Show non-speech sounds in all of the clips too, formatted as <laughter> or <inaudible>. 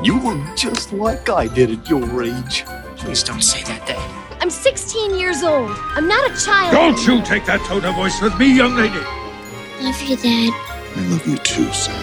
You look just like I did at your age. Please don't say that, Dad. I'm 16 years old. I'm not a child. Don't you take that tone of voice with me, young lady. Love you, Dad. I love you too, son.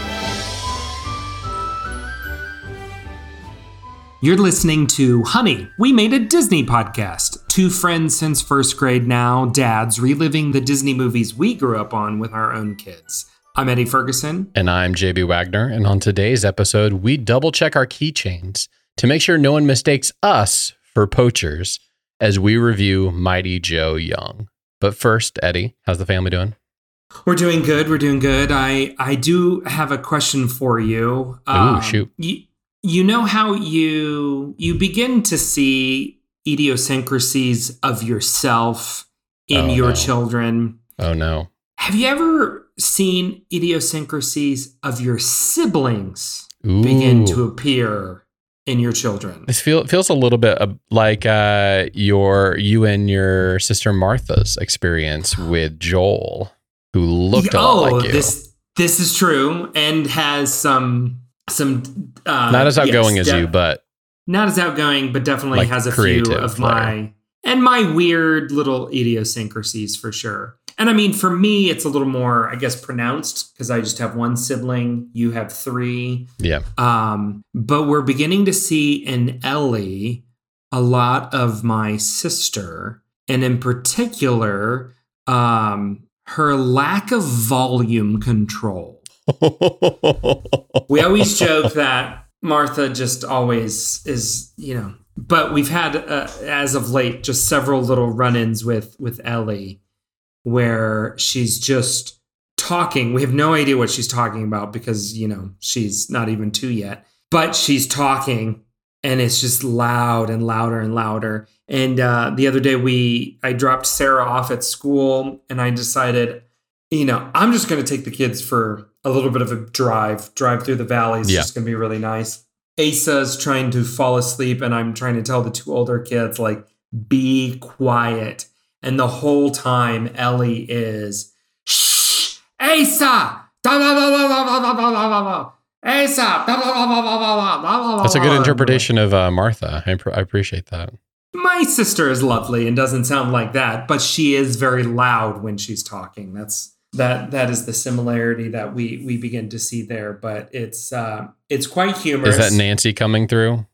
You're listening to Honey, We Made a Disney podcast. Two friends since first grade now, dads reliving the Disney movies we grew up on with our own kids. I'm Eddie Ferguson. And I'm JB Wagner. And on today's episode, we double check our keychains to make sure no one mistakes us for poachers as we review Mighty Joe Young. But first, Eddie, how's the family doing? We're doing good. We're doing good. I I do have a question for you. Ooh, um, shoot. You, you know how you you begin to see idiosyncrasies of yourself in Oh, your no. children. Oh, no. Have you ever seen idiosyncrasies of your siblings Ooh. begin to appear in your children? This feel, feels a little bit uh, like uh, your you and your sister Martha's experience <gasps> with Joel, who looked a lot like you. Oh, this this is true and has some some uh, Not as yes, outgoing as de- you, but not as outgoing, but definitely Like has a few of flair. my and my weird little idiosyncrasies for sure. And I mean, for me, it's a little more, I guess, pronounced because I just have one sibling. You have three. yeah. Um, but we're beginning to see in Ellie a lot of my sister, and in particular, um, her lack of volume control. We always <laughs> joke that Martha just always is, you know, but we've had uh, as of late just several little run-ins with with Ellie where she's just talking. We have no idea what she's talking about because, you know, she's not even 2 yet. But she's talking and it's just loud and louder and louder. And uh, the other day we I dropped Sarah off at school and I decided, you know, I'm just going to take the kids for a little bit of a drive, drive through the valley. It's Yeah. just going to be really nice. Asa's trying to fall asleep, and I'm trying to tell the two older kids, like, be quiet. And the whole time, Ellie is, shh, Asa! Da, da, da, da, da, da, da, da, da, da. Asa! Da, da, da, da, da, da, da, da, da, That's a good interpretation of uh, Martha. I, pr- I appreciate that. My sister is lovely and doesn't sound like that, but she is very loud when she's talking. That's that that is the similarity that we we begin to see there. But it's uh it's quite humorous. Is that Nancy coming through?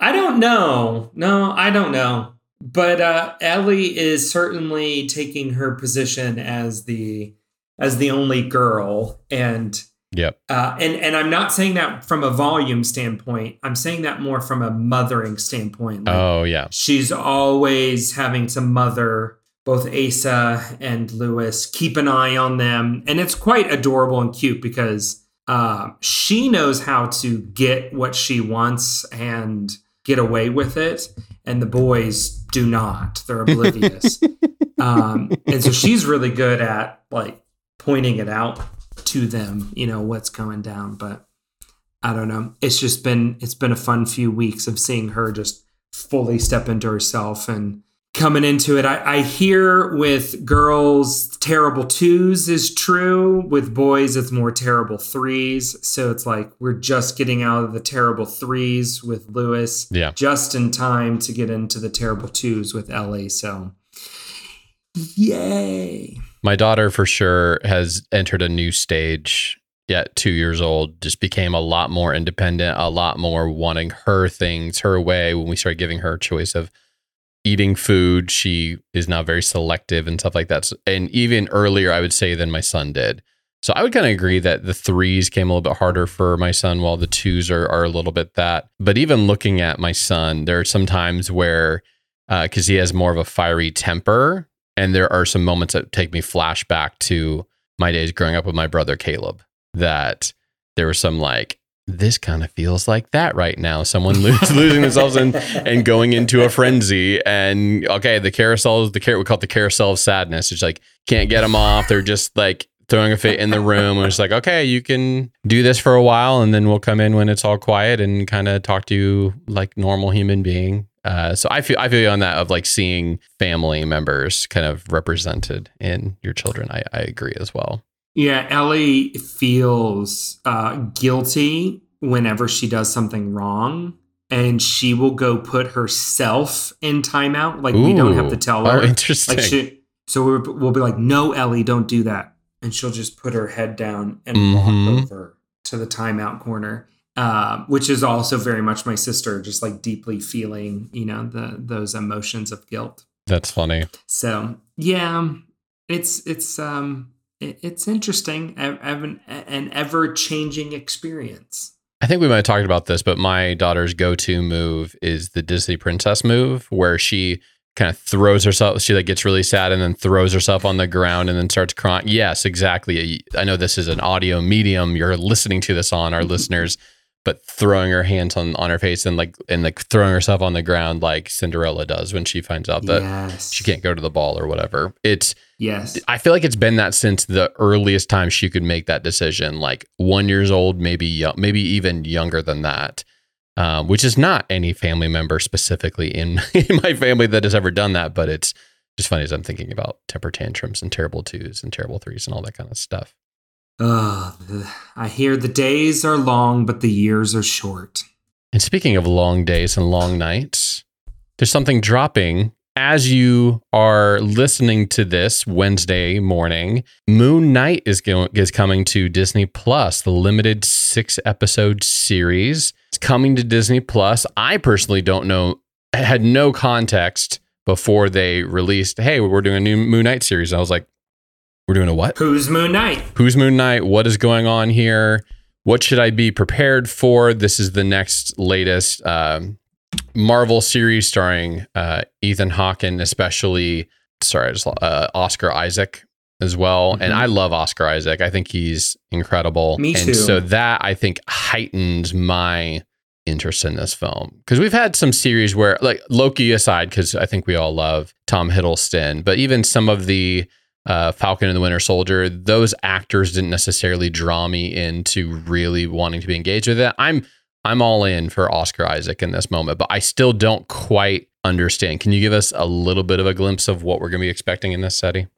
I don't know. No, I don't know. But uh, Ellie is certainly taking her position as the as the only girl, and Yep. uh, and and I'm not saying that from a volume standpoint. I'm saying that more from a mothering standpoint. Like, Oh, yeah. she's always having to mother both Asa and Lewis, keep an eye on them. And it's quite adorable and cute because uh, she knows how to get what she wants and get away with it. And the boys do not, they're oblivious. <laughs> um, and so she's really good at like pointing it out to them, you know, what's going down. But I don't know. It's just been it's been a fun few weeks of seeing her just fully step into herself and coming into it. I, I hear with girls terrible twos is true. With boys it's more terrible threes. So it's like we're just getting out of the terrible threes with Lewis. Yeah. Just in time to get into the terrible twos with Ellie. So yay. My daughter for sure has entered a new stage. Yet two years old, just became a lot more independent, a lot more wanting her things her way. When we started giving her a choice of eating food, she is now very selective and stuff like that. So- And even earlier, I would say than my son did. So I would kind of agree that the threes came a little bit harder for my son, while the twos are, are a little bit that. But even looking at my son, there are some times where, uh, because he has more of a fiery temper, and there are some moments that take me flashback to my days growing up with my brother Caleb. That there was some like, this kind of feels like that right now. Someone lo- <laughs> losing themselves and and going into a frenzy. And okay, the carousel the car- we call it the carousel of sadness. It's like can't get them off. They're just like throwing a fit in the room. And it's like, okay, you can do this for a while, and then we'll come in when it's all quiet and kind of talk to you like normal human being. Uh, so I feel I feel you on that of like seeing family members kind of represented in your children. I, I agree as well. Yeah, Ellie feels uh, guilty whenever she does something wrong. And she will go put herself in timeout. Like we don't have to Ooh. tell Oh, her. interesting. Like she, so we're, we'll be like, "No, Ellie, don't do that," and she'll just put her head down and Mhm. walk over to the timeout corner, um, which is also very much my sister, just like deeply feeling, you know, the those emotions of guilt. That's funny. So yeah, it's it's um it's interesting, an ever changing experience. I think we might have talked about this, but my daughter's go-to move is the Disney princess move, where she kind of throws herself. She like gets really sad and then throws herself on the ground and then starts crying. Yes, exactly. I know this is an audio medium. You're listening to this on our <laughs> listeners, but throwing her hands on on her face and like and like throwing herself on the ground like Cinderella does when she finds out that yes, she can't go to the ball or whatever. It's Yes, I feel like it's been that since the earliest time she could make that decision, like one years old, maybe young, maybe even younger than that. Um, which is not any family member specifically in, <laughs> in my family that has ever done that, but it's just funny as I'm thinking about temper tantrums and terrible twos and terrible threes and all that kind of stuff. The, I hear the days are long, but the years are short. And speaking of long days and long nights, there's something dropping as you are listening to this Wednesday morning. Moon Knight is going is coming to Disney Plus, the limited six episode series. It's coming to Disney Plus. I personally don't know, had no context before they released. Hey, we're doing a new Moon Knight series. And I was like, we're doing a what? Who's Moon Knight? Who's Moon Knight? What is going on here? What should I be prepared for? This is the next latest um, Marvel series starring uh, Ethan Hawke, and especially sorry, just, uh, Oscar Isaac as well. And Mhm. I love Oscar Isaac. I think he's incredible. Me and too. so that I think heightens my interest in this film because we've had some series where like Loki aside because I think we all love Tom Hiddleston, but even some of the uh, Falcon and the Winter Soldier, those actors didn't necessarily draw me into really wanting to be engaged with it. I'm I'm all in for Oscar Isaac in this moment, but I still don't quite understand. Can you give us a little bit of a glimpse of what we're going to be expecting in this setting?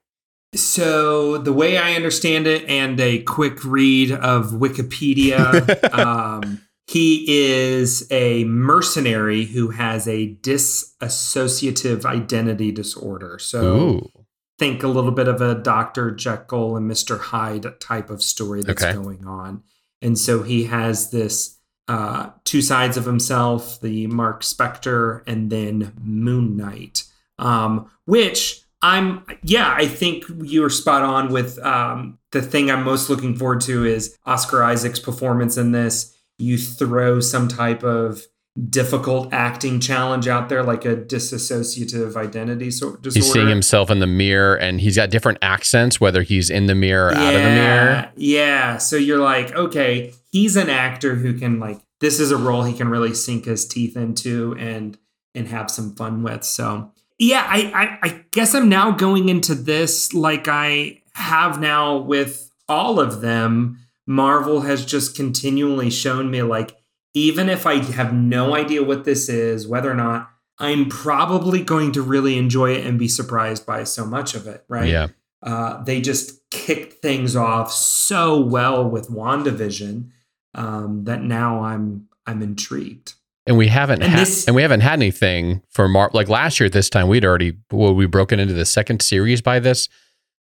So the way I understand it, and a quick read of Wikipedia, <laughs> um, he is a mercenary who has a disassociative identity disorder. So Ooh, think a little bit of a Dr. Jekyll and Mr. Hyde type of story that's Okay. going on. And so he has this uh, two sides of himself the Mark Spector and then Moon Knight, um, which I'm, yeah, I think you're spot on with um, the thing I'm most looking forward to is Oscar Isaac's performance in this. You throw some type of difficult acting challenge out there, like a disassociative identity so- disorder. he's seeing himself in the mirror, and he's got different accents, whether he's in the mirror or out of the mirror. Yeah. So you're like, okay, he's an actor who can like this is a role he can really sink his teeth into and and have some fun with. So yeah, I I, I guess I'm now going into this like I have now with all of them. Marvel has just continually shown me like even if I have no idea what this is, whether or not I'm probably going to really enjoy it and be surprised by so much of it, right? Yeah. Uh, they just kicked things off so well with WandaVision um, that now I'm I'm intrigued. And we haven't And had this- and we haven't had anything for Mar like last year at this time we'd already well we broken into the second series by this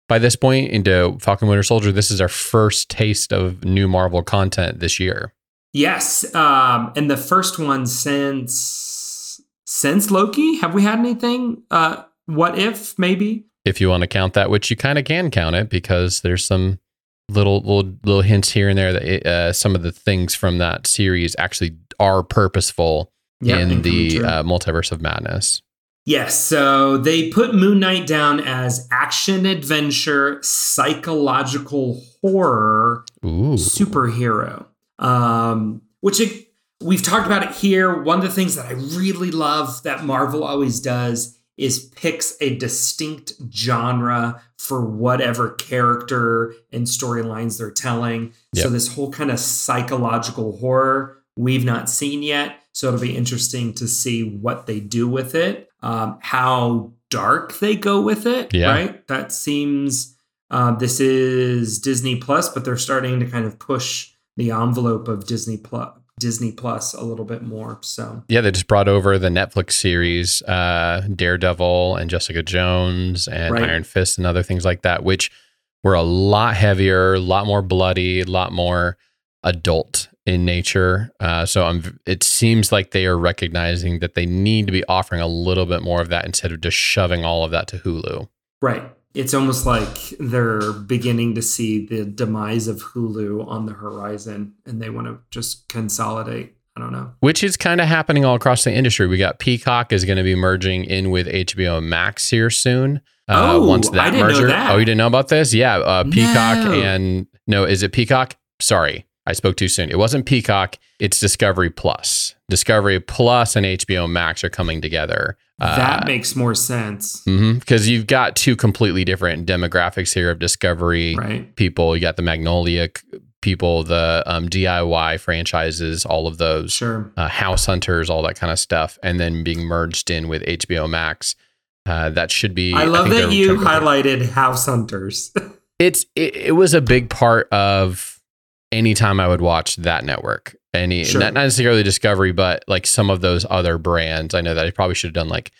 by this point into Falcon Winter Soldier. This is our first taste of new Marvel content this year. Yes, um, and the first one since since Loki, have we had anything? Uh, what if maybe? If you want to count that, which you kind of can count it because there's some little little little hints here and there that it, uh, some of the things from that series actually are purposeful Yeah, in the uh, multiverse of madness. Yes, so they put Moon Knight down as action adventure, psychological horror, Ooh, superhero. Um, which it, we've talked about it here. One of the things that I really love that Marvel always does is picks a distinct genre for whatever character and storylines they're telling. So this whole kind of psychological horror we've not seen yet. So it'll be interesting to see what they do with it, um, how dark they go with it. Yeah. Right. That seems uh, this is Disney Plus, but they're starting to kind of push the envelope of Disney Plus Disney Plus a little bit more. So Yeah, they just brought over the Netflix series uh, Daredevil and Jessica Jones and Right. Iron Fist and other things like that, which were a lot heavier, a lot more bloody, a lot more adult in nature. Uh, so I'm, it seems like they are recognizing that they need to be offering a little bit more of that instead of just shoving all of that to Hulu. right. It's almost like they're beginning to see the demise of Hulu on the horizon and they want to just consolidate. I don't know. which is kind of happening all across the industry. We got Peacock is going to be merging in with HBO Max here soon. Uh, Oh, once that I didn't know merger. that. Oh, you didn't know about this? Yeah, uh, Peacock No. and no, is it Peacock? Sorry, I spoke too soon. It wasn't Peacock. It's Discovery Plus. Discovery Plus and HBO Max are coming together. that makes more sense. because you've got two completely different demographics here of Discovery Right. people. You got the Magnolia people, the um, DIY franchises, all of those Sure. uh, House Hunters, all that kind of stuff, and then being merged in with HBO Max. Uh, that should be. I love think that you highlighted House Hunters. <laughs> It's it, it was a big part of any time I would watch that network. Any Sure. not, not necessarily Discovery, but like some of those other brands. I know that I probably should have done like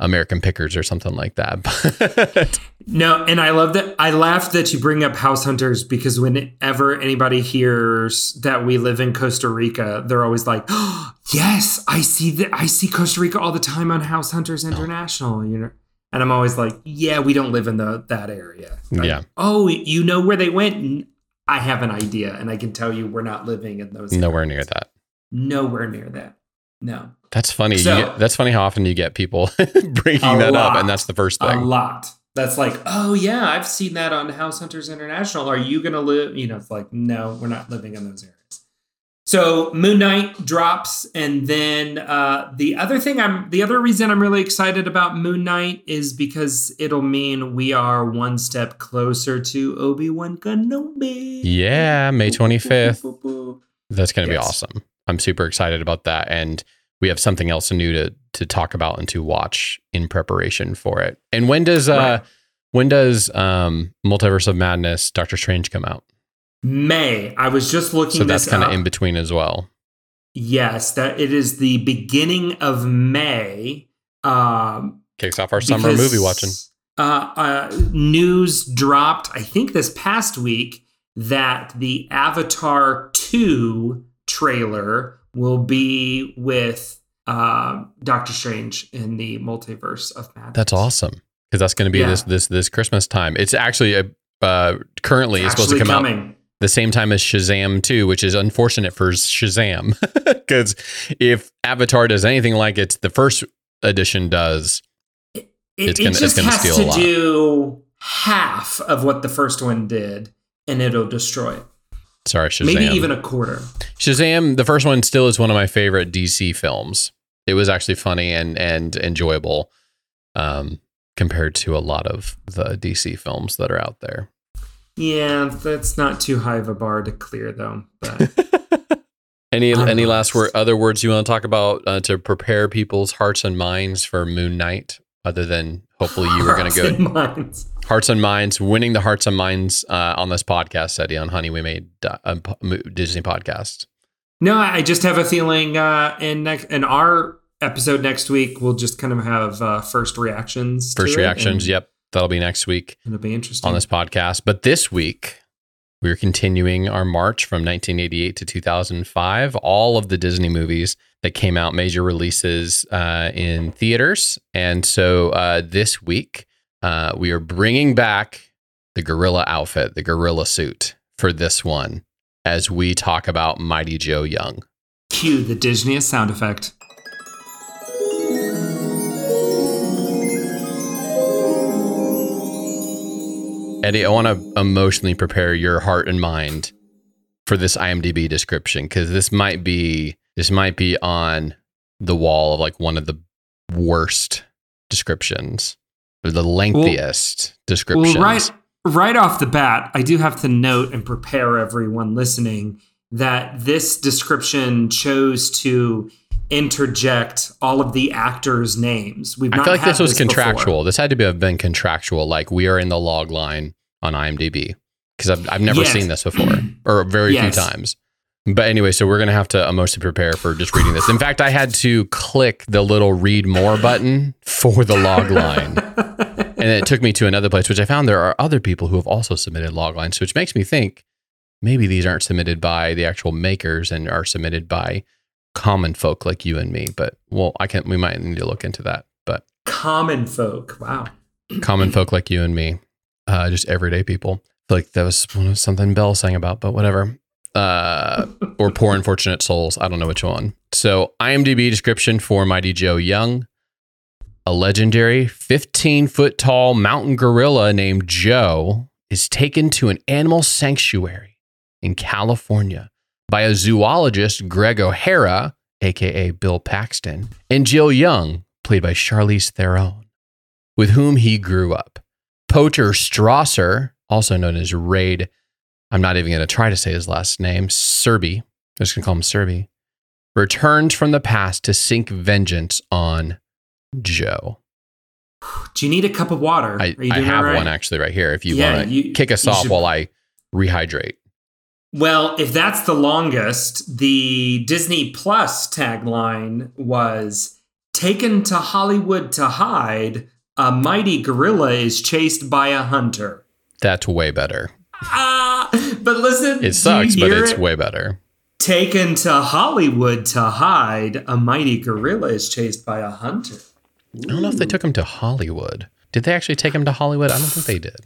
American Pickers or something like that. <laughs> No, and I love that. I laugh that you bring up house hunters because whenever anybody hears that we live in Costa Rica, they're always like, oh, <gasps> "Yes, I see that. I see Costa Rica all the time on House Hunters oh. International." You know, and I'm always like, "Yeah, we don't live in the that area." Like, Yeah. Oh, you know where they went? I have an idea, and I can tell you we're not living in those. nowhere areas. near that. Nowhere near that. No. That's funny. So- get- that's funny how often you get people <laughs> bringing that up, and that's the first thing. a lot. That's like, oh yeah, I've seen that on House Hunters International. Are you gonna live? You know, it's like, no, we're not living in those areas. So Moon Knight drops, and then uh, the other thing I'm, the other reason I'm really excited about Moon Knight is because it'll mean we are one step closer to Obi Wan Kenobi. Yeah, May 25th. Boop, boop, boop. That's going to be awesome. I'm super excited about that, and we have something else new to to talk about and to watch in preparation for it. And when does uh Right. when does um Multiverse of Madness Doctor Strange come out? May. I was just looking. So that's kind of in between as well. Yes, that it is the beginning of May. Um, Kicks off our summer because, movie watching. Uh, uh, news dropped, I think, this past week that the Avatar 2 trailer will be with uh, Doctor Strange in the multiverse of madness. That's awesome because that's going to be Yeah. this this this Christmas time. It's actually a, uh, currently it's supposed to come out coming. The same time as Shazam 2, which is unfortunate for Shazam. <laughs> Because if Avatar does anything like it, the first edition does. It, it it's just gonna has steal a to lot. do half of what the first one did, and it'll destroy it. Sorry, Shazam. Maybe even a quarter. Shazam, the first one, still is one of my favorite DC films. It was actually funny and and enjoyable, um, compared to a lot of the DC films that are out there. Yeah, that's not too high of a bar to clear, though. But <laughs> Any I'm any last word, other words you want to talk about uh, to prepare people's hearts and minds for Moon Knight, other than hopefully you were going to and go minds. hearts and minds, winning the hearts and minds uh, on this podcast, Eddie on Honey We Made uh, a po- mo- Disney podcast. No, I just have a feeling uh, in next in our episode next week we'll just kind of have uh, first reactions. to First reactions, and yep, that'll be next week. It'll be interesting on this podcast. But this week, we're continuing our march from 1988 to 2005. All of the Disney movies that came out, major releases uh, in theaters. And so uh, this week, uh, we are bringing back the gorilla outfit, the gorilla suit for this one as we talk about Mighty Joe Young. Cue the Disney sound effect. Eddie, I want to emotionally prepare your heart and mind for this IMDb description because this might be this might be on the wall of like one of the worst descriptions or the lengthiest descriptions. Well, right right off the bat, I do have to note and prepare everyone listening that this description chose to interject all of the actors' names. We've I feel like this was before. contractual. This had to have been contractual. Like we are in the log line on IMDb because I've, I've never Yes. seen this before or very Yes. few times. But anyway, so we're gonna have to uh, emotionally prepare for just reading this. In fact, I had to click the little read more button for the log line. <laughs> and it took me to another place, which I found there are other people who have also submitted log lines, which makes me think maybe these aren't submitted by the actual makers and are submitted by common folk like you and me. But well, I can't. we might need to look into that. But Common folk. Wow. common folk like you and me, uh, just everyday people. Like that was one of something Bell sang about, but whatever. Uh, or poor unfortunate souls. I don't know which one. So IMDb description for Mighty Joe Young, a legendary 15 foot tall mountain gorilla named Joe is taken to an animal sanctuary in California by a zoologist, Greg O'Hara, aka Bill Paxton, and Jill Young, played by Charlize Theron with whom he grew up. Poacher Strasser, also known as Rade, I'm not even going to try to say his last name, Serby, I'm just going to call him Serby, returns from the past to sink vengeance on Joe. Do you need a cup of water? I, I have right? one actually right here if you Yeah, want to kick us off should- while I rehydrate. Well, if that's the longest, the Disney Plus tagline was taken to Hollywood to hide, a mighty gorilla is chased by a hunter. That's way better. Ah, but listen, It sucks, but it's it? way better. taken to Hollywood to hide, a mighty gorilla is chased by a hunter. I don't know if they took him to Hollywood. Did they actually take him to Hollywood? I don't think they did.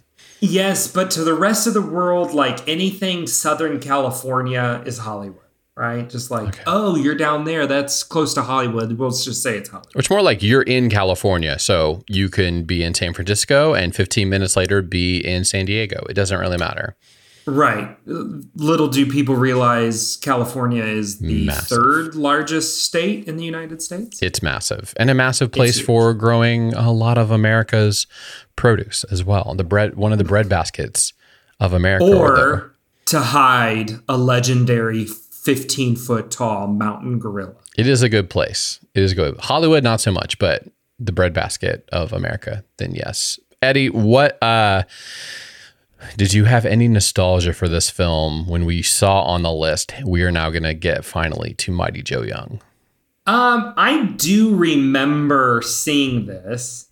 Yes, but to the rest of the world, like anything Southern California is Hollywood, right? Just like, Okay. oh, you're down there. That's close to Hollywood. We'll just say it's Hollywood. It's more like you're in California, so you can be in San Francisco and 15 minutes later be in San Diego. It doesn't really matter. Right. Little do people realize California is the Massive. third largest state in the United States. It's massive and a massive place for growing a lot of America's produce as well. The bread, one of the bread baskets of America. or to hide a legendary 15 foot tall mountain gorilla. it is a good place. It is good. Hollywood, not so much, but the bread basket of America, then yes. Eddie, what uh did you have any nostalgia for this film when we saw on the list we are now going to get finally to Mighty Joe Young? Um, I do remember seeing this.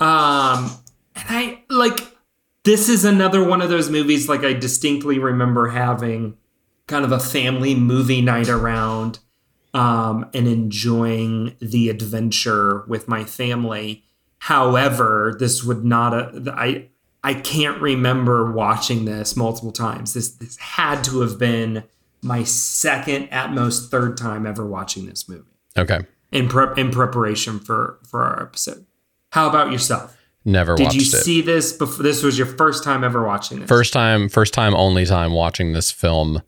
Um, and I like this is another one of those movies like I distinctly remember having kind of a family movie night around um and enjoying the adventure with my family. However, this would not a, I I can't remember watching this multiple times. This this had to have been my second at most third time ever watching this movie Okay. in prep in preparation for for our episode. How about yourself? Never Did you it. see this before? This was your first time ever watching this. First time, first time, only time watching this film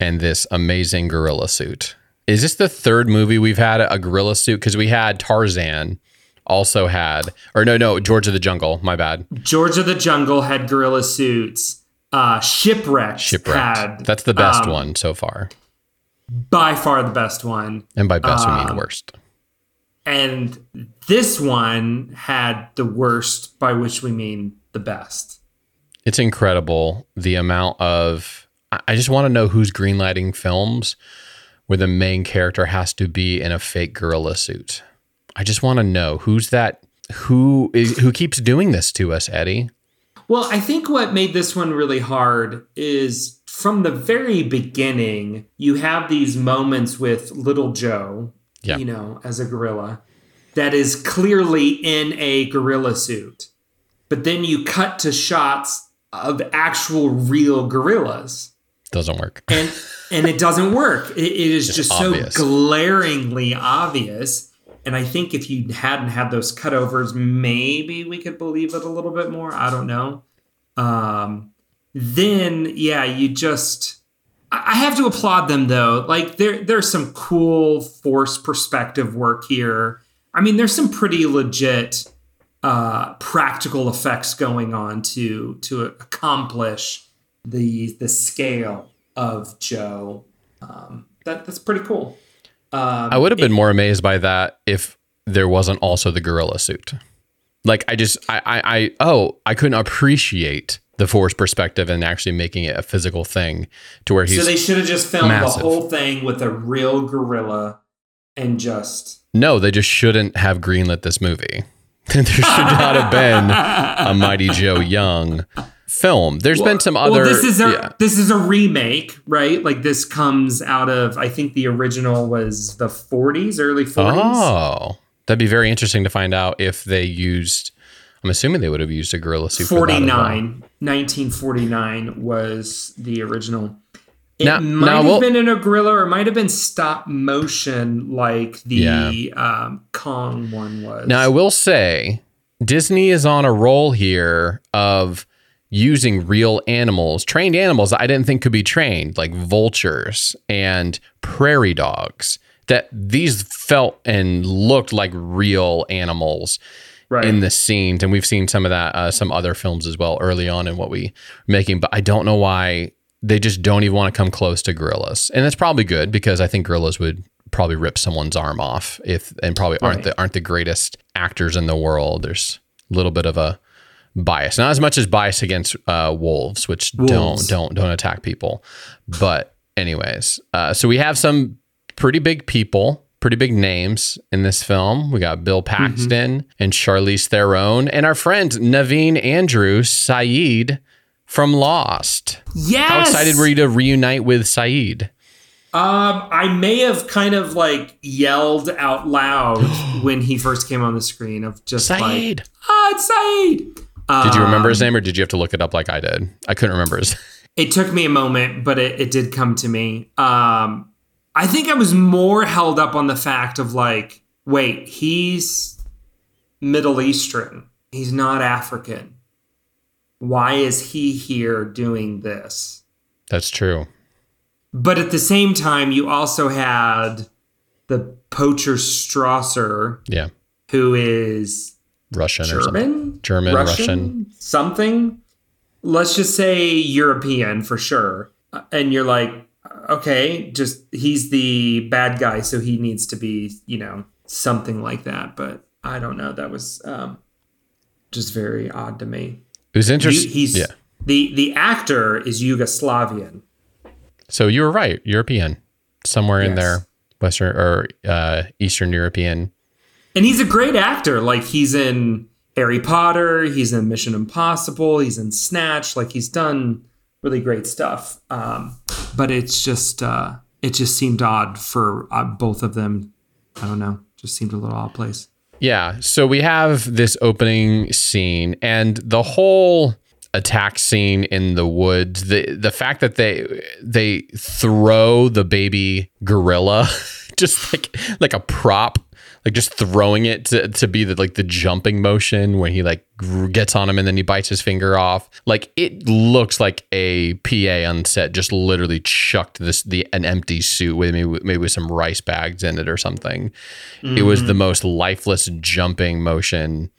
and this amazing gorilla suit. Is this the third movie we've had a gorilla suit? Because we had Tarzan, also had, or no, no, George of the Jungle. My bad. George of the Jungle had gorilla suits. Uh, Shipwrecked, Shipwrecked. had That's the best um, one so far, by far the best one, and by best we um, mean worst. and this one had the worst, by which we mean the best. It's incredible the amount of. I- I just want to know who's greenlighting films where the main character has to be in a fake gorilla suit. I just want to know who's that. Who is who keeps doing this to us, Eddie? Well, I think what made this one really hard is from the very beginning, you have these moments with little Joe, Yeah. you know, as a gorilla, that is clearly in a gorilla suit. But then you cut to shots of actual real gorillas. Doesn't work. And and it doesn't work. It, it is <laughs> It's just obvious. so glaringly obvious. And I think if you hadn't had those cutovers, maybe we could believe it a little bit more. I don't know. Um, then yeah, you just I have to applaud them though. Like there there's some cool force perspective work here. I mean, there's some pretty legit uh, practical effects going on to to accomplish the the scale of Joe. Um, that that's pretty cool. Um, I would have been more amazed by that if there wasn't also the gorilla suit. Like I just I I, I oh I couldn't appreciate the the force perspective and actually making it a physical thing to where he's so they should have just filmed massive. the whole thing with a real gorilla and just no they just shouldn't have greenlit this movie <laughs> there should not have been a <laughs> mighty joe young film there's been some other Well, this is a yeah. this is a remake, right? Like this comes out of I think the original was the 40s, early 40s. oh that'd be very interesting to find out if they used i'm assuming they would have used a gorilla suit for that as well. 49 1949 was the original it Now- might now have we'll- been in a gorilla or it might have been stop motion like the Yeah. um, kong one was Now, I will say, Disney is on a roll here of using real animals, trained animals that I didn't think could be trained, like vultures and prairie dogs. That these felt and looked like real animals right. in the scenes, and we've seen some of that, uh, some other films as well early on in what we were making. But I don't know why they just don't even want to come close to gorillas, and that's probably good because I think gorillas would probably rip someone's arm off if, and probably aren't Right. the aren't the greatest actors in the world. There's a little bit of a bias, not as much as bias against uh, wolves, which Wolves. don't don't don't attack people, but anyways, uh, so we have some pretty big people, pretty big names in this film. We got Bill Paxton and Charlize Theron, and our friend Naveen Andrew Sayid from Lost. yes How excited were you to reunite with Sayid? Um, I may have kind of like yelled out loud <gasps> when he first came on the screen of just like, Sayid. ah, it's Sayid. Did you remember his Um, name, or did you have to look it up like I did? I couldn't remember his. <laughs> It took me a moment, but it, it did come to me. Um, I think I was more held up on the fact of like, wait, he's Middle Eastern. He's not African. Why is he here doing this? That's true. But at the same time, you also had the poacher Strasser, Yeah, who is Russian or something. German, German, Russian. something. Let's just say European for sure. Uh, And you're like, okay, just he's the bad guy, so he needs to be, you know, something like that. But I don't know. That was um, just very odd to me. It was interesting. he's yeah. the the actor is Yugoslavian. So you were right, European, somewhere in there, Western or uh, Eastern European. And he's a great actor. Like he's in Harry Potter, he's in Mission Impossible, he's in Snatch. Like he's done really great stuff. Um, but it's just uh, it just seemed odd for uh, both of them. I don't know. Just seemed a little odd place. Yeah. So we have this opening scene and the whole attack scene in the woods. The the fact that they they throw the baby gorilla <laughs> just like like a prop, like just throwing it to, to be the like the jumping motion when he like gets on him and then he bites his finger off. Like it looks like a PA on set just literally chucked this the an empty suit with maybe maybe with some rice bags in it or something. It was the mm-hmm. most lifeless jumping motion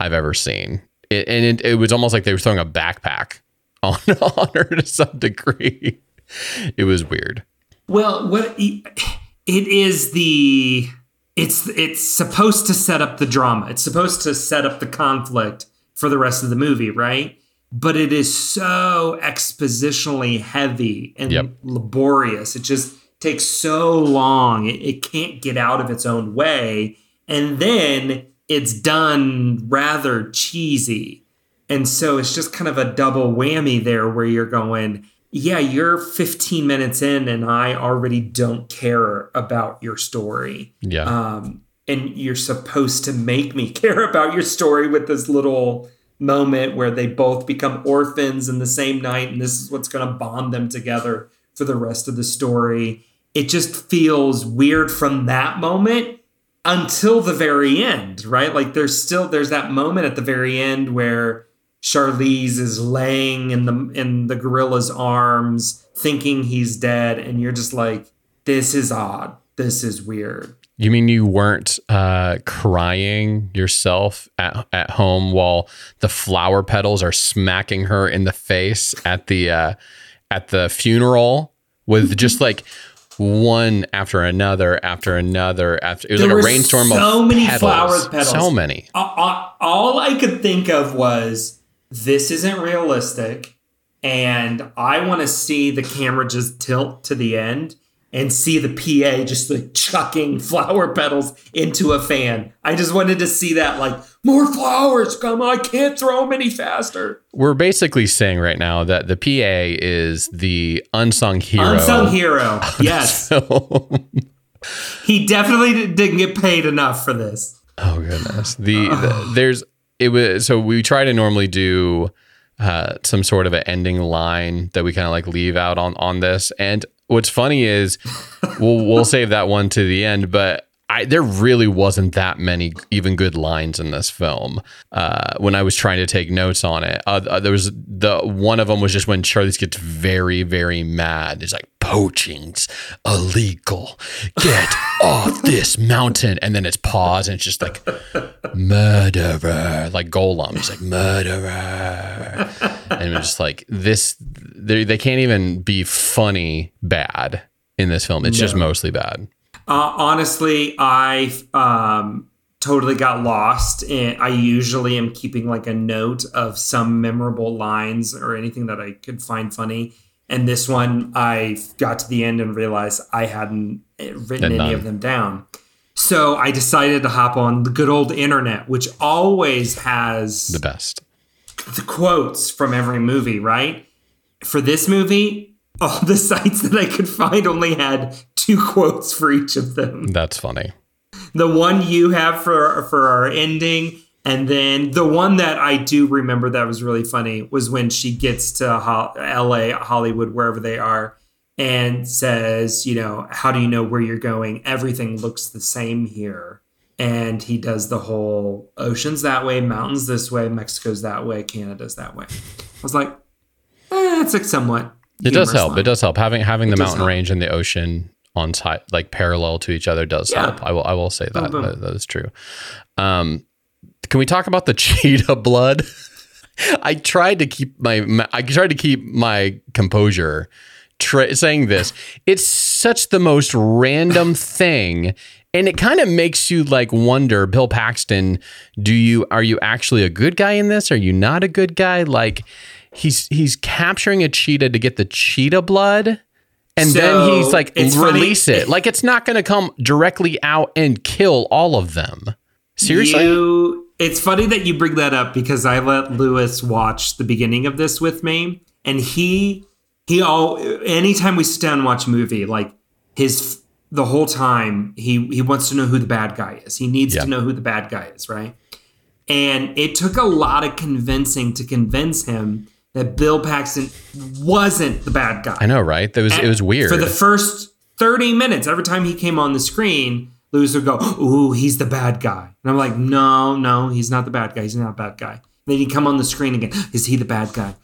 I've ever seen. It, and it, it was almost like they were throwing a backpack <laughs> on, on her to some degree. It was weird. Well, what it is the it's it's supposed to set up the drama. It's supposed to set up the conflict for the rest of the movie, right? But it is so expositionally heavy and Yep. laborious. It just takes so long. It, it can't get out of its own way. And then it's done rather cheesy. And so it's just kind of a double whammy there where you're going, yeah, you're 15 minutes in and I already don't care about your story. Yeah. Um, and you're supposed to make me <laughs> care about your story with this little moment where they both become orphans in the same night and this is what's going to bond them together for the rest of the story. It just feels weird from that moment until the very end, right? Like there's still there's that moment at the very end where Charlize is laying in the in the gorilla's arms, thinking he's dead, and you're just like, this is odd. This is weird. You mean you weren't uh, crying yourself at, at home while the flower petals are smacking her in the face at the uh, at the funeral with just like one after another after another after it was There like a rainstorm so of many petals. flower petals. So many. A- a- All I could think of was this isn't realistic. And I want to see the camera just tilt to the end and see the PA just like chucking flower petals into a fan. I just wanted to see that, like, more flowers. Come I can't throw them any faster. We're basically saying right now that the PA is the unsung hero. Unsung hero. <laughs> Yes. He definitely didn't get paid enough for this. Oh goodness. The, the <sighs> there's it was so we try to normally do uh, some sort of an ending line that we kind of like leave out on on this. And what's funny is we'll we'll save that one to the end, but I, there really wasn't that many even good lines in this film uh, when I was trying to take notes on it. Uh, uh, there was the one of them was just when Charlize gets very very mad. It's like poaching's illegal. Get <laughs> off this mountain, and then it's pause and it's just like murderer, like Gollum. He's like murderer, and it's just like this. They they can't even be funny bad in this film. It's just mostly bad. Uh, honestly, I um, totally got lost. And I usually am keeping like a note of some memorable lines or anything that I could find funny. And this one, I got to the end and realized I hadn't eh, written any of them down. So I decided to hop on the good old internet, which always has The best. the quotes from every movie, right? For this movie, all the sites that I could find only had two quotes for each of them. That's funny. The one you have for for our ending, and then the one that I do remember that was really funny was when she gets to Ho- L.A., Hollywood, wherever they are, and says, you know, how do you know where you're going? Everything looks the same here. And he does the whole oceans that way, mountains this way, Mexico's that way, Canada's that way. I was like, eh, it's like somewhat. It does help. line. It does help having having the mountain help. range and the ocean on site like parallel to each other does Yeah. help. I will I will say that that, that is true. Um, can we talk about the <laughs> cheetah blood? <laughs> I tried to keep my I tried to keep my composure tra- saying this. It's such the most random <laughs> thing and it kind of makes you like wonder Bill Paxton, do you are you actually a good guy in this? Are you not a good guy? Like he's he's capturing a cheetah to get the cheetah blood and then he's like it's funny- release it. Like it's not going to come directly out and kill all of them. Seriously? You, it's funny that you bring that up because I let Lewis watch the beginning of this with me, and he he all anytime we sit down and watch a movie, like his the whole time he he wants to know who the bad guy is. He needs Yeah. to know who the bad guy is, right? And it took a lot of convincing to convince him that Bill Paxton wasn't the bad guy. I know, right? That was it was weird. For the first 30 minutes, every time he came on the screen, Lewis would go, Ooh, he's the bad guy. And I'm like, No, no, he's not the bad guy. He's not a bad guy. Then he'd come on the screen again. Is he the bad guy?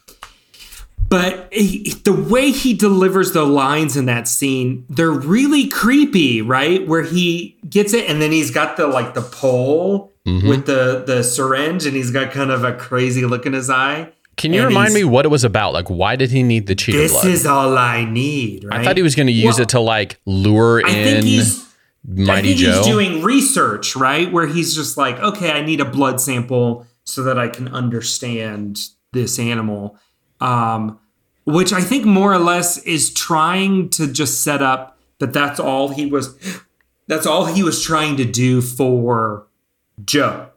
But he, the way he delivers the lines in that scene, they're really creepy, right? Where he gets it and then he's got the like the pole Mm-hmm. with the the syringe and he's got kind of a crazy look in his eye. Can you and remind me what it was about? Like why did he need the cheetah This blood? is all I need, right? I thought he was going to use Well, it to like lure I in think he's Mighty I think Joe. he's doing research, right? Where he's just like, okay, I need a blood sample so that I can understand this animal. Um, which I think more or less is trying to just set up that that's all he was that's all he was trying to do for Joe.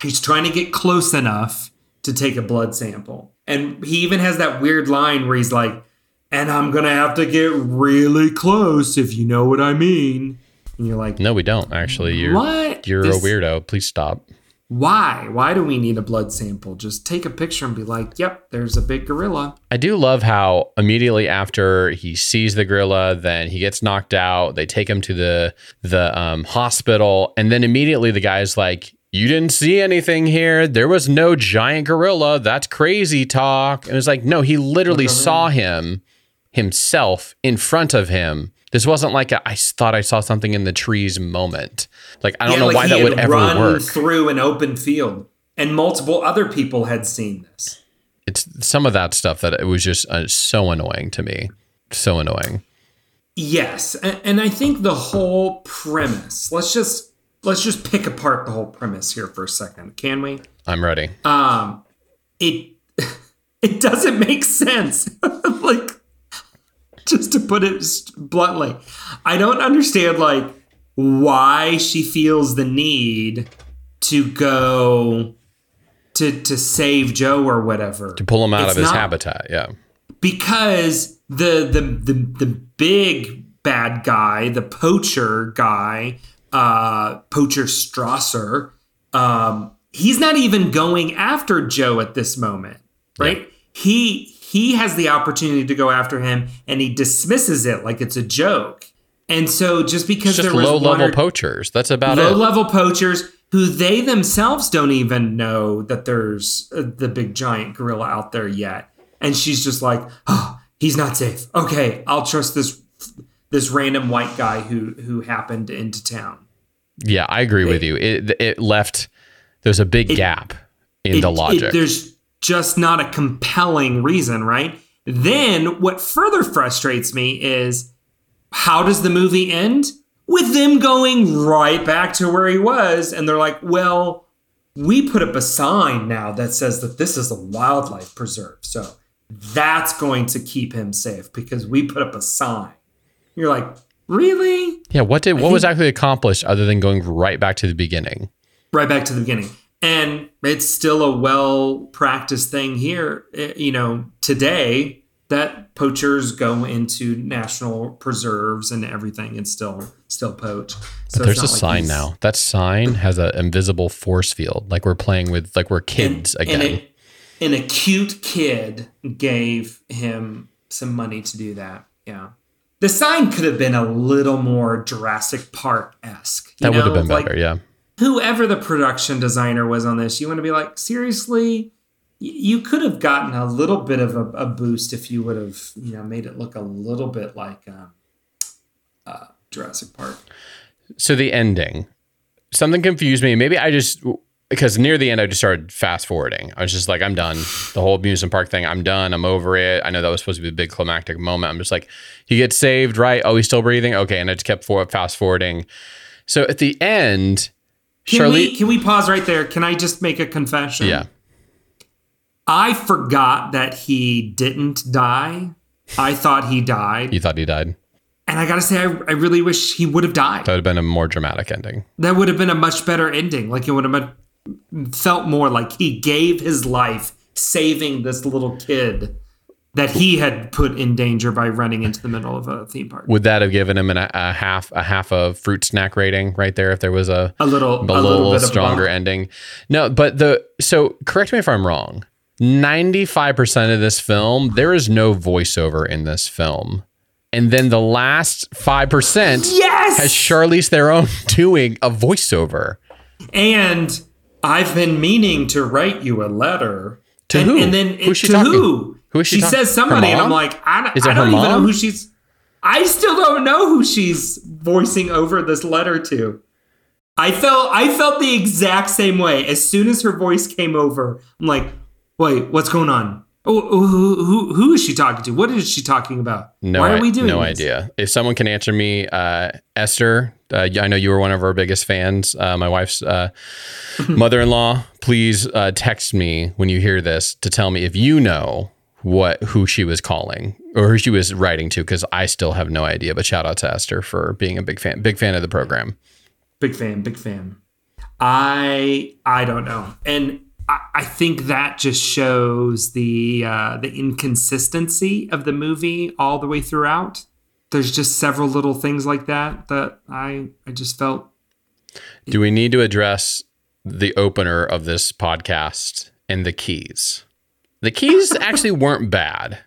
He's trying to get close enough to take a blood sample. And he even has that weird line where he's like, and I'm gonna have to get really close if you know what I mean. And you're like, no, we don't actually. You're what? you're This- a weirdo. Please stop. Why? Why do we need a blood sample? Just take a picture and be like, yep, there's a big gorilla. I do love how immediately after he sees the gorilla, then he gets knocked out. They take him to the the um, hospital, and then immediately the guy's like, "You didn't see anything here. There was no giant gorilla. That's crazy talk." And it's like, no, he literally saw him himself in front of him. This wasn't like a, I thought I saw something in the trees moment. Like I don't Yeah, know like why that would ever run work. through an open field, and multiple other people had seen this. It's some of that stuff that it was just uh, so annoying to me. So annoying. Yes, and, and I think the whole premise. Let's just let's just pick apart the whole premise here for a second, can we? I'm ready. Um, it <laughs> It doesn't make sense. <laughs> like, just to put it bluntly, I don't understand like why she feels the need to go to to save Joe or whatever to pull him out It's of his not- habitat. Yeah. because the the the the big bad guy, the poacher guy, uh, poacher Strasser, um, he's not even going after Joe at this moment, right? He he has the opportunity to go after him, and he dismisses it like it's a joke. And so, just because It's just there was low level poachers. That's about it low it. level poachers who they themselves don't even know that there's uh, the big giant gorilla out there yet and she's just like oh he's not safe okay i'll trust this this random white guy who who happened into town yeah, I agree with you. It it left there's a big gap in It- the it- logic. there's just not a compelling reason right then what further frustrates me is how does the movie end with them going right back to where he was and they're like well we put up a sign now that says that this is a wildlife preserve so that's going to keep him safe because we put up a sign you're like really yeah, what did what was actually accomplished other than going right back to the beginning? right back to the beginning. And it's still a well practiced thing here, eh, you know, today that poachers go into national preserves and everything and still still poach. So But there's a like sign now. That sign <laughs> has an invisible force field, like we're playing with, like we're kids and, again. And a, an acute kid gave him some money to do that. Yeah. The sign could have been a little more Jurassic Park esque. that would have been better. yeah. whoever the production designer was on this, you want to be like, seriously, you could have gotten a little bit of a, a boost if you would have, you know, made it look a little bit like um, uh, Jurassic Park. So the ending, something confused me. Maybe I just because near the end I just started fast forwarding. I was just like, I'm done. The whole amusement park thing, I'm done. I'm over it. I know that was supposed to be a big climactic moment. I'm just like, he gets saved, right? Oh, he's still breathing. Okay, and I just kept forward fast forwarding. So at the end, Can we can we pause right there? Can I just make a confession? yeah, I forgot that he didn't die. I thought he died, you thought he died. and I gotta say, I, I really wish he would have died. That would have been a more dramatic ending. that would have been a much better ending. Like it would have been, felt more like he gave his life saving this little kid that he had put in danger by running into the middle of a theme park. Would that have given him an, a half a half a fruit snack rating right there if there was a A little, a a little, little stronger ending. No, but the so correct me if I'm wrong. 95% of this film, there is no voiceover in this film. And then the last 5% Yes. has Charlize Theron <laughs> doing a voiceover. and I've been meaning to write you a letter. To and, who? And then Who's she to talking- who? who is she She talking- says somebody, and I'm like, I, don't- I don't even know who she's. I still don't know who she's voicing over this letter to. I felt I felt the exact same way. As soon as her voice came over, I'm like, wait, what's going on? Oh, oh, who, who, who is she talking to? What is she talking about? No, Why are we doing no this? idea. If someone can answer me, uh, Esther, uh, I know you were one of our biggest fans. Uh, my wife's uh, <laughs> mother-in-law. Please uh, text me when you hear this to tell me if you know what who she was calling or who she was writing to, because I still have no idea. But shout out to Esther for being a big fan, big fan of the program. Big fan, big fan. I I don't know, and I, I think that just shows the uh, the inconsistency of the movie all the way throughout. There's just several little things like that that I I just felt Do we need to address the opener of this podcast and the keys? The keys <laughs> actually weren't bad,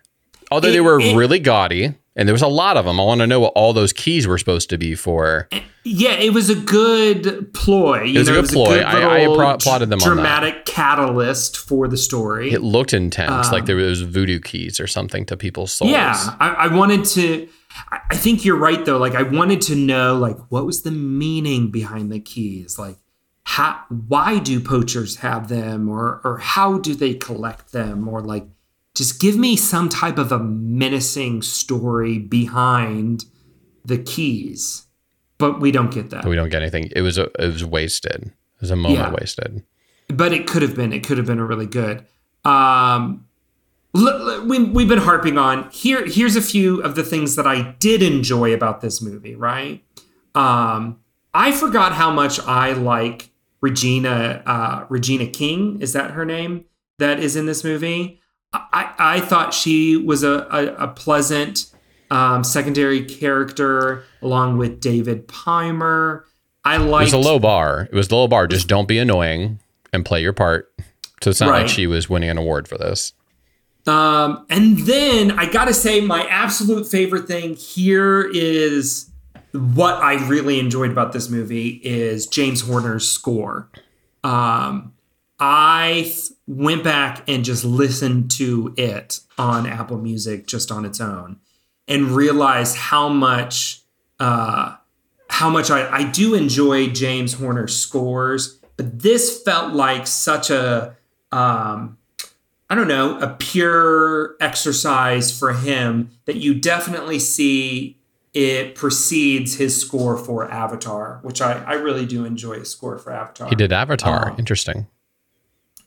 although they were it- really gaudy, and there was a lot of them. I want to know what all those keys were supposed to be for. Yeah, it was a good ploy. You was a know, good ploy. I- I little appro- applauded them on that. Dramatic catalyst for the story. It looked intense, like Um, there was voodoo keys or something to people's souls. Yeah, I, I wanted to. I- I think you're right though. Like I wanted to know, like, what was the meaning behind the keys? Like, how? Why do poachers have them, or or how do they collect them, or like, just give me some type of a menacing story behind the keys. But we don't get that. We don't get anything. It was a, it was wasted. It was a moment Yeah. wasted. but it could have been it could have been a really good um we, we've been harping on here. Here's a few of the things that I did enjoy about this movie. Right, um, I forgot how much I like Regina uh, Regina King. Is that her name? That is in this movie. I, I thought she was a, a, a pleasant um, secondary character along with David Paymer. I It liked was a low bar. It was the low bar. Just don't be annoying and play your part. So it's not Right. like she was winning an award for this. Um, and then I gotta say, my absolute favorite thing here is what I really enjoyed about this movie is James Horner's score. Um, I went back and just listened to it on Apple Music just on its own, and realized how much uh, how much I, I do enjoy James Horner's scores, but this felt like such a um, I don't know, a pure exercise for him that you definitely see it precedes his score for Avatar, which I, I really do enjoy a score for Avatar. He did Avatar. Um, Interesting.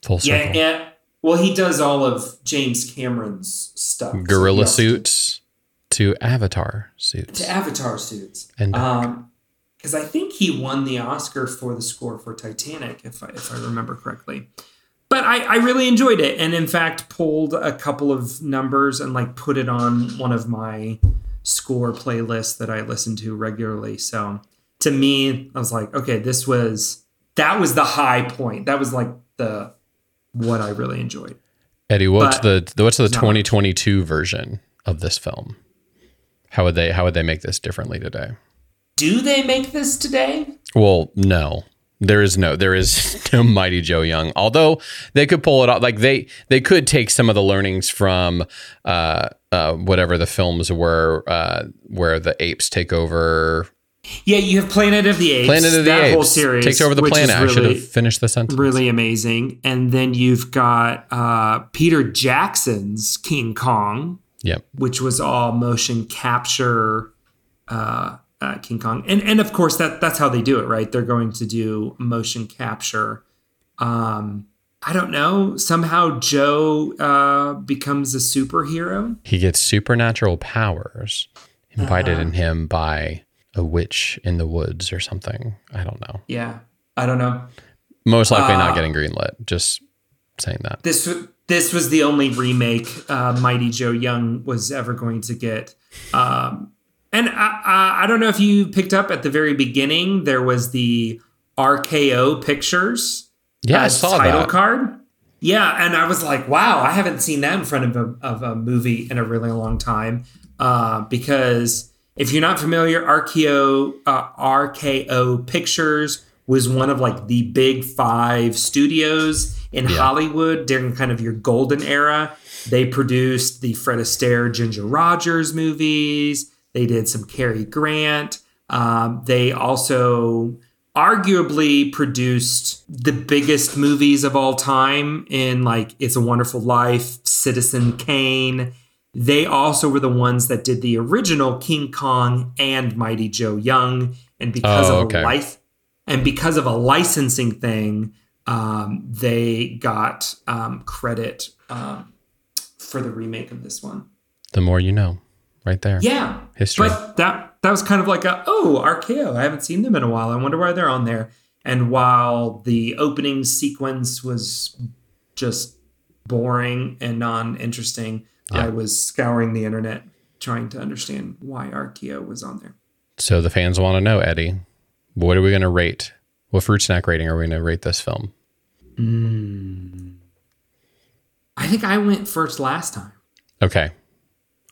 Full Yeah, circle. yeah. Well, he does all of James Cameron's stuff. So Gorilla did- suits to Avatar suits. To Avatar suits. And- um, because I think he won the Oscar for the score for Titanic, if I, if I remember correctly. But I, I really enjoyed it, and in fact pulled a couple of numbers and like put it on one of my score playlists that I listen to regularly. So to me, I was like, okay, this was that was the high point. That was like the what I really enjoyed. Eddie, what's but the what's the it's not much. 2022 version of this film? How would they how would they make this differently today? Do they make this today? Well, no. There is no there is <laughs> no Mighty Joe Young. Although they could pull it off like they they could take some of the learnings from uh uh whatever the films were uh where the apes take over Yeah, you have Planet of the Apes. Planet of the that Apes whole series takes over the planet. I should really- have finished the sentence. really amazing. And then you've got uh, Peter Jackson's King Kong, Yep. which was all motion capture uh, uh, King Kong, and and of course that that's how they do it, right? They're going to do motion capture. Um, I don't know. Somehow Joe uh, becomes a superhero. He gets supernatural powers invited Uh-huh. in him by a witch in the woods or something. I don't know. Yeah, I don't know. Most likely not Uh, getting greenlit. Just saying that. this this was the only remake uh, Mighty Joe Young was ever going to get. Um, and I, I, I don't know if you picked up at the very beginning, there was the RKO Pictures Yeah, I uh, saw title that. card. Yeah, and I was like, wow, I haven't seen that in front of a, of a movie in a really long time. Uh, because if you're not familiar, RKO uh, RKO Pictures was one of like the big five studios in Yeah. Hollywood during kind of your golden era. They produced the Fred Astaire, Ginger Rogers movies. They did some Cary Grant. Um, they also arguably produced the biggest movies of all time in like It's a Wonderful Life, Citizen Kane. They also were the ones that did the original King Kong and Mighty Joe Young. And because Oh, of okay. a life and because of a licensing thing, um, they got um, credit um, for the remake of this one. The more you know, right there. Yeah, History. But that that was kind of like a oh RKO. I haven't seen them in a while. I wonder why they're on there. And while the opening sequence was just boring and non-interesting, Yeah. I was scouring the internet trying to understand why RKO was on there. So the fans want to know, Eddie, what are we going to rate? What fruit snack rating are we going to rate this film? Hmm. I think I went first last time. Okay.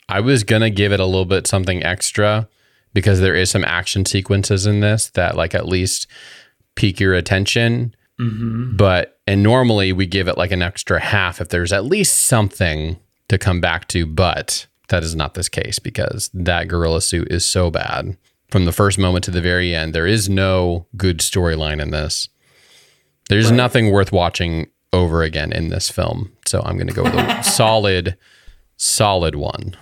I was going to give it a little bit something extra because there is some action sequences in this that like at least pique your attention. Mm-hmm. But and normally we give it like an extra half if there's at least something to come back to, but that is not this case because that gorilla suit is so bad from the first moment to the very end. There is no good storyline in this. There's nothing worth watching over again in this film. So I'm going to go with a <laughs> solid, solid one.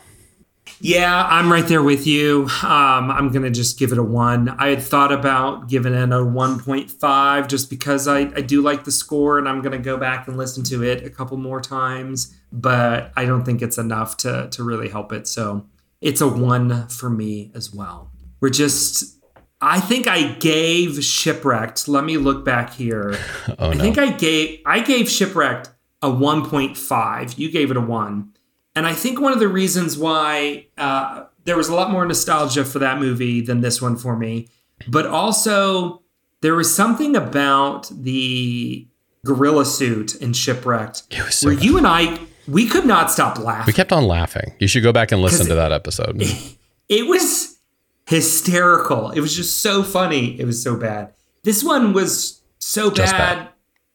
Yeah, I'm right there with you. Um, I'm gonna just give it a one. I had thought about giving it a 1.5 just because I, I do like the score, and I'm gonna go back and listen to it a couple more times. But I don't think it's enough to to really help it. So it's a one for me as well. We're just. I think I gave shipwrecked. Let me look back here. <laughs> Oh I no. think I gave I gave shipwrecked a 1.5. You gave it a one. And I think one of the reasons why uh, there was a lot more nostalgia for that movie than this one for me, but also there was something about the gorilla suit in Shipwrecked It so where you and I we could not stop laughing. we kept on laughing. You should go back and listen to that episode. <laughs> It was hysterical. It was just so funny. It was so bad. This one was so bad, bad.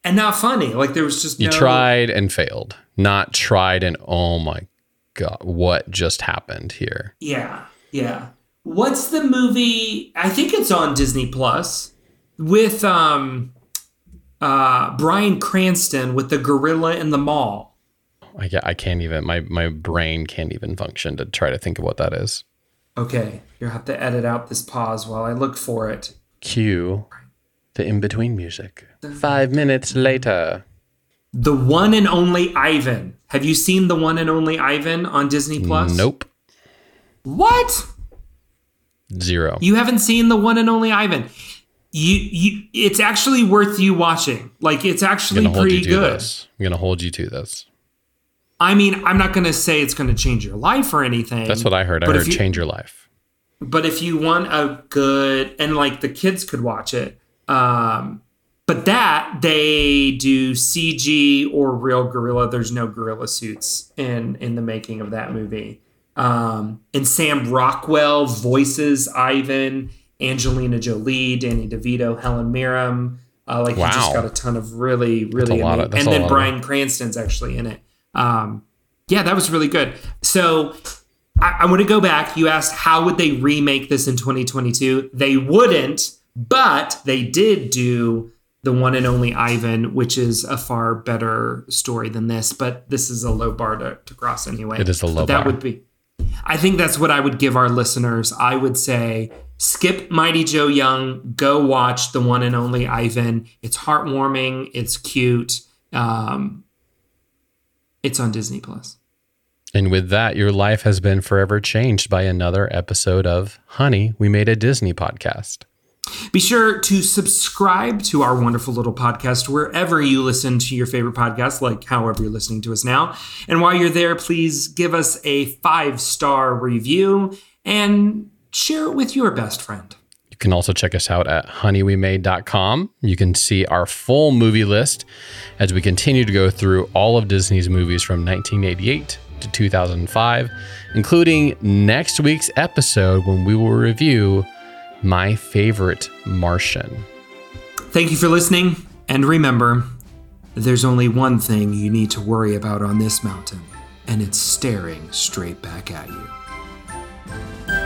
And not funny. Like there was just You no, tried and failed. Not tried and oh my god, what just happened here? Yeah, yeah. What's the movie? I think it's on Disney Plus with um uh Bryan Cranston with the gorilla in the mall. I, I can't even my my brain can't even function to try to think of what that is. Okay, you'll have to edit out this pause while I look for it. Cue the in between music. Five minutes later. The one and only Ivan. Have you seen the one and only Ivan on Disney Plus? Nope. What? Zero. You haven't seen the one and only Ivan. You you it's actually worth you watching. Like it's I'm actually hold you pretty to good. this. I'm gonna hold you to this. I mean, I'm not going to say it's going to change your life or anything. That's what I heard. I heard you- change your life. But if you want a good and like the kids could watch it, um, but that they do CG or real gorilla. There's no gorilla suits in in the making of that movie. Um, and Sam Rockwell voices Ivan, Angelina Jolie, Danny DeVito, Helen Mirren. Uh, like he just got a ton of really, really, of- and then Bryan Cranston's actually in it. Um, yeah, that was really good. So I, I want to go back. You asked how would they remake this in 2022? They wouldn't, but they did do the one and only Ivan, which is a far better story than this. But this is a low bar to, to cross anyway. It is a low But that bar. would be. I think that's what I would give our listeners. I would say skip Mighty Joe Young, go watch the one and only Ivan. It's heartwarming. It's cute. Um, it's on Disney Plus. And with that, your life has been forever changed by another episode of Honey, We Made a Disney podcast. Be sure to subscribe to our wonderful little podcast wherever you listen to your favorite podcast, like however you're listening to us now. And while you're there, please give us a five star review and share it with your best friend. You can also check us out at honeywemade.com. You can see our full movie list as we continue to go through all of Disney's movies from 1988 to 2005, including next week's episode when we will review My Favorite Martian. Thank you for listening. And remember, there's only one thing you need to worry about on this mountain, and it's staring straight back at you.